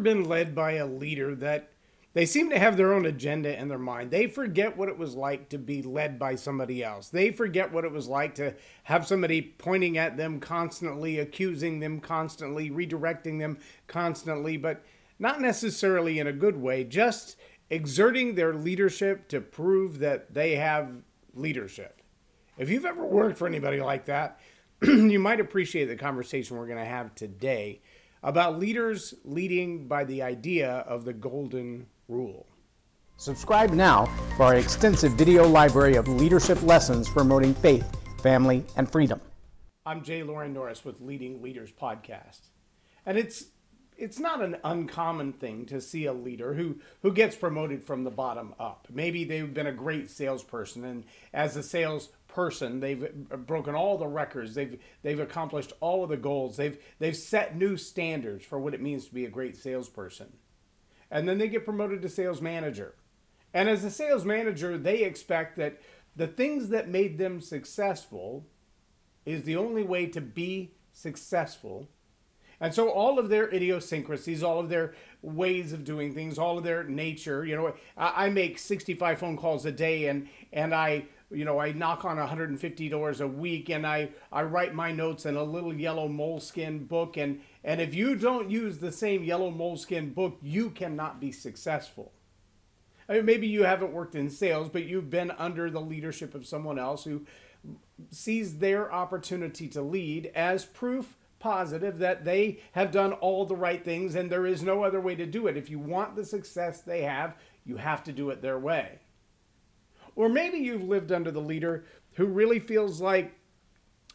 been led by a leader that they seem to have their own agenda in their mind? They forget what it was like to be led by somebody else. They forget what it was like to have somebody pointing at them constantly, accusing them constantly, redirecting them constantly, but not necessarily in a good way, just exerting their leadership to prove that they have leadership. If you've ever worked for anybody like that, you might appreciate the conversation we're going to have today about leaders leading by the idea of the golden rule. Subscribe now for our extensive video library of leadership lessons promoting faith, family, and freedom. I'm J Loren Norris with Leading Leaders Podcast. And it's it's not an uncommon thing to see a leader who who gets promoted from the bottom up. Maybe they've been a great salesperson and as a salesperson they've uh, broken all the records. They've they've accomplished all of the goals. They've they've set new standards for what it means to be a great salesperson. And then they get promoted to sales manager. And as a sales manager, they expect that the things that made them successful is the only way to be successful and so all of their idiosyncrasies, all of their ways of doing things, all of their nature, you know, I, I make 65 phone calls a day and, and I, you know, I knock on 150 doors a week and I, I write my notes in a little yellow Moleskine book. And, and if you don't use the same yellow Moleskine book, you cannot be successful. I mean, maybe you haven't worked in sales, but you've been under the leadership of someone else who sees their opportunity to lead as proof positive that they have done all the right things and there is no other way to do it. If you want the success they have, you have to do it their way. Or maybe you've lived under the leader who really feels like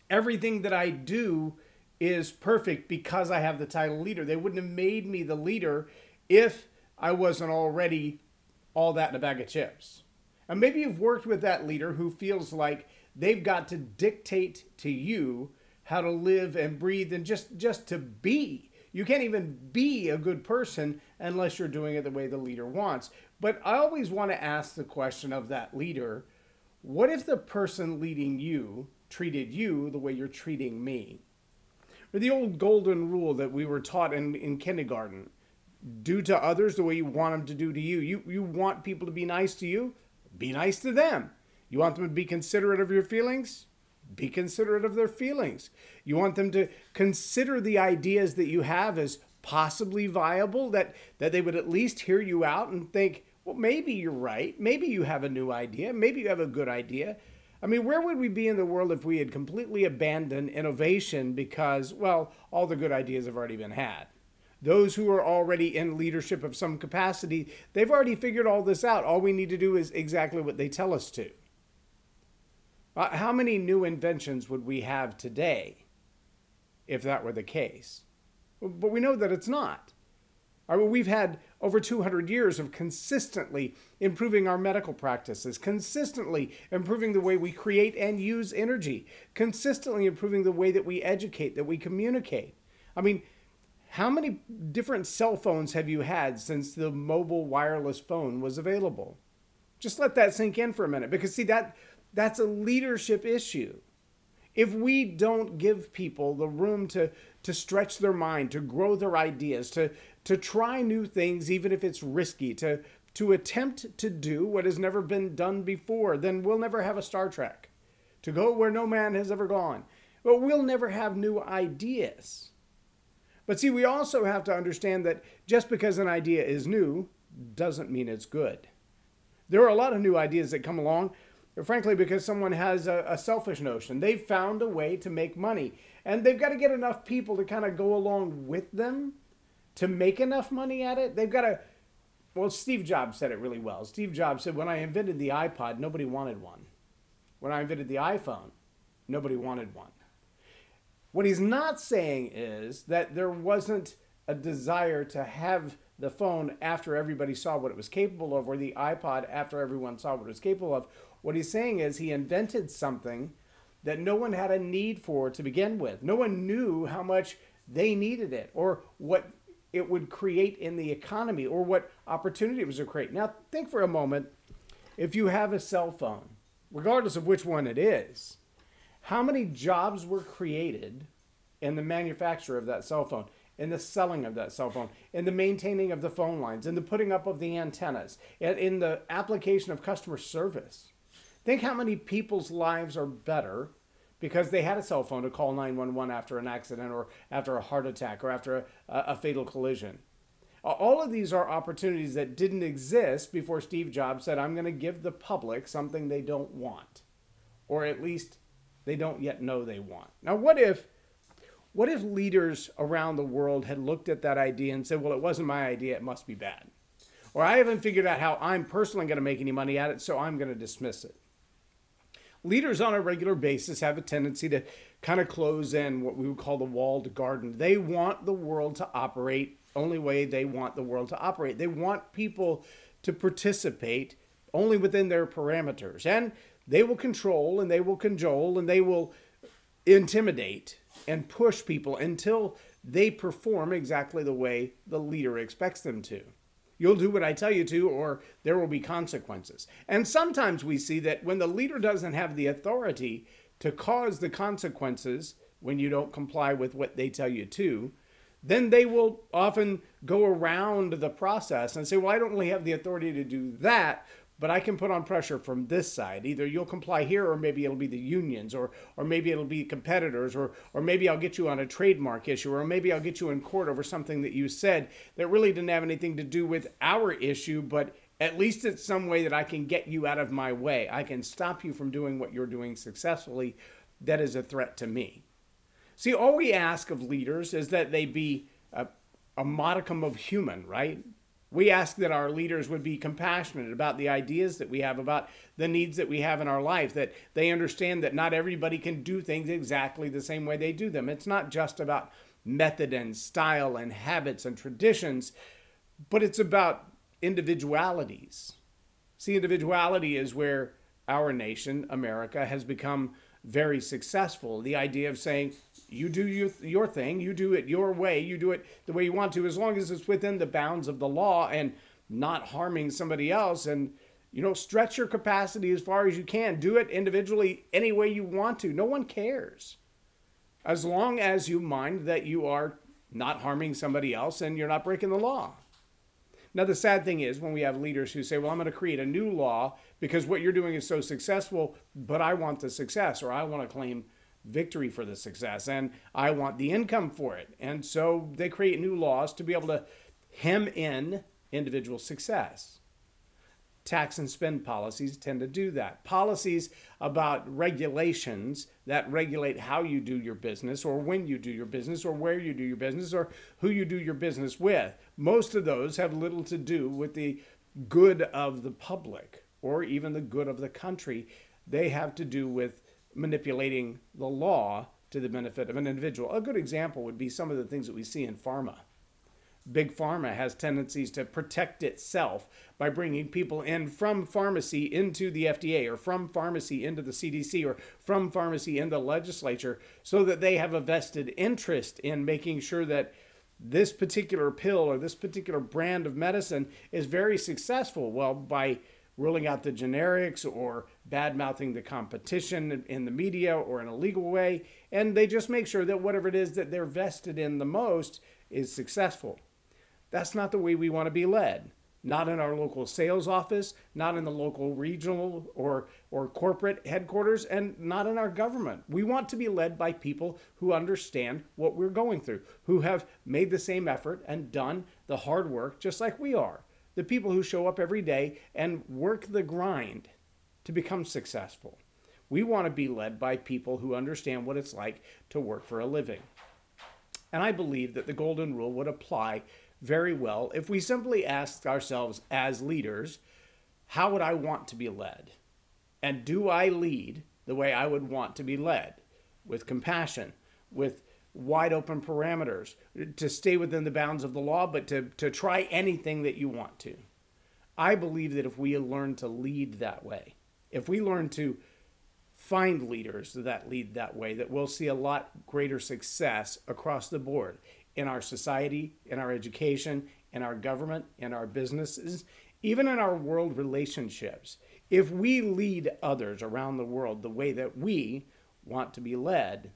everything that I do is perfect because I have the title leader. They wouldn't have made me the leader if I wasn't already all that in a bag of chips. And maybe you've worked with that leader who feels like they've got to dictate to you how to live and breathe and just just to be. You can't even be a good person unless you're doing it the way the leader wants. But I always want to ask the question of that leader, what if the person leading you treated you the way you're treating me? Or the old golden rule that we were taught in, in kindergarten do to others the way you want them to do to you. You you want people to be nice to you, be nice to them. You want them to be considerate of your feelings, be considerate of their feelings. You want them to consider the ideas that you have as possibly viable, that, that they would at least hear you out and think, well, maybe you're right. Maybe you have a new idea. Maybe you have a good idea. I mean, where would we be in the world if we had completely abandoned innovation because, well, all the good ideas have already been had? Those who are already in leadership of some capacity, they've already figured all this out. All we need to do is exactly what they tell us to. Uh, how many new inventions would we have today if that were the case? But we know that it's not. I mean, we've had over 200 years of consistently improving our medical practices, consistently improving the way we create and use energy, consistently improving the way that we educate, that we communicate. I mean, how many different cell phones have you had since the mobile wireless phone was available? Just let that sink in for a minute because, see, that that's a leadership issue. If we don't give people the room to, to stretch their mind, to grow their ideas, to, to try new things, even if it's risky, to, to attempt to do what has never been done before, then we'll never have a Star Trek. To go where no man has ever gone. But we'll never have new ideas. But see, we also have to understand that just because an idea is new doesn't mean it's good. There are a lot of new ideas that come along frankly, because someone has a, a, selfish notion. They've found a way to make money, and they've got to get enough people to kind of go along with them to make enough money at it. They've got to. Well, Steve Jobs said it really well. Steve Jobs said, When I invented the iPod, nobody wanted one. When I invented the iPhone, nobody wanted one. What he's not saying is that there wasn't a desire to have the phone after everybody saw what it was capable of, or the iPod after everyone saw what it was capable of, what he's saying is he invented something that no one had a need for to begin with. No one knew how much they needed it or what it would create in the economy or what opportunity it was to create. Now, think for a moment if you have a cell phone, regardless of which one it is, how many jobs were created in the manufacture of that cell phone? In the selling of that cell phone, in the maintaining of the phone lines, in the putting up of the antennas, and in the application of customer service. Think how many people's lives are better because they had a cell phone to call 911 after an accident or after a heart attack or after a, a fatal collision. All of these are opportunities that didn't exist before Steve Jobs said, I'm going to give the public something they don't want, or at least they don't yet know they want. Now, what if what if leaders around the world had looked at that idea and said, well, it wasn't my idea, it must be bad? Or I haven't figured out how I'm personally going to make any money at it, so I'm going to dismiss it. Leaders on a regular basis have a tendency to kind of close in what we would call the walled garden. They want the world to operate only way they want the world to operate. They want people to participate only within their parameters. And they will control and they will cajole and they will intimidate and push people until they perform exactly the way the leader expects them to. You'll do what I tell you to, or there will be consequences. And sometimes we see that when the leader doesn't have the authority to cause the consequences when you don't comply with what they tell you to, then they will often go around the process and say, Well, I don't really have the authority to do that, but I can put on pressure from this side. Either you'll comply here, or maybe it'll be the unions, or or maybe it'll be competitors, or or maybe I'll get you on a trademark issue, or maybe I'll get you in court over something that you said that really didn't have anything to do with our issue, but at least it's some way that I can get you out of my way. I can stop you from doing what you're doing successfully. That is a threat to me. See, all we ask of leaders is that they be a, a modicum of human, right? We ask that our leaders would be compassionate about the ideas that we have, about the needs that we have in our life, that they understand that not everybody can do things exactly the same way they do them. It's not just about method and style and habits and traditions, but it's about individualities. See, individuality is where our nation, America, has become very successful. The idea of saying, you do your, your thing, you do it your way, you do it the way you want to, as long as it's within the bounds of the law and not harming somebody else. And, you know, stretch your capacity as far as you can. Do it individually any way you want to. No one cares. As long as you mind that you are not harming somebody else and you're not breaking the law. Now, the sad thing is when we have leaders who say, well, I'm going to create a new law because what you're doing is so successful, but I want the success or I want to claim victory for the success and I want the income for it. And so they create new laws to be able to hem in individual success. Tax and spend policies tend to do that. Policies about regulations that regulate how you do your business or when you do your business or where you do your business or who you do your business with. Most of those have little to do with the good of the public or even the good of the country. They have to do with manipulating the law to the benefit of an individual. A good example would be some of the things that we see in pharma. Big pharma has tendencies to protect itself by bringing people in from pharmacy into the FDA or from pharmacy into the CDC or from pharmacy into the legislature so that they have a vested interest in making sure that this particular pill or this particular brand of medicine is very successful. Well, by ruling out the generics or bad mouthing the competition in the media or in a legal way. And they just make sure that whatever it is that they're vested in the most is successful. That's not the way we want to be led. Not in our local sales office, not in the local regional or, or corporate headquarters, and not in our government. We want to be led by people who understand what we're going through, who have made the same effort and done the hard work just like we are the people who show up every day and work the grind to become successful. We want to be led by people who understand what it's like to work for a living. And I believe that the golden rule would apply very well if we simply asked ourselves as leaders, how would I want to be led? And do I lead the way I would want to be led? With compassion, with wide open parameters to stay within the bounds of the law, but to, to try anything that you want to. I believe that if we learn to lead that way, if we learn to find leaders that lead that way, that we'll see a lot greater success across the board in our society, in our education, in our government, in our businesses, even in our world relationships. If we lead others around the world the way that we want to be led,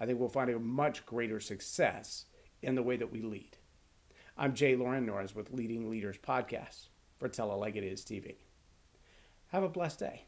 I think we'll find a much greater success in the way that we lead. I'm J Loren Norris with Leading Leaders Podcast for Tell It Like It Is TV. Have a blessed day.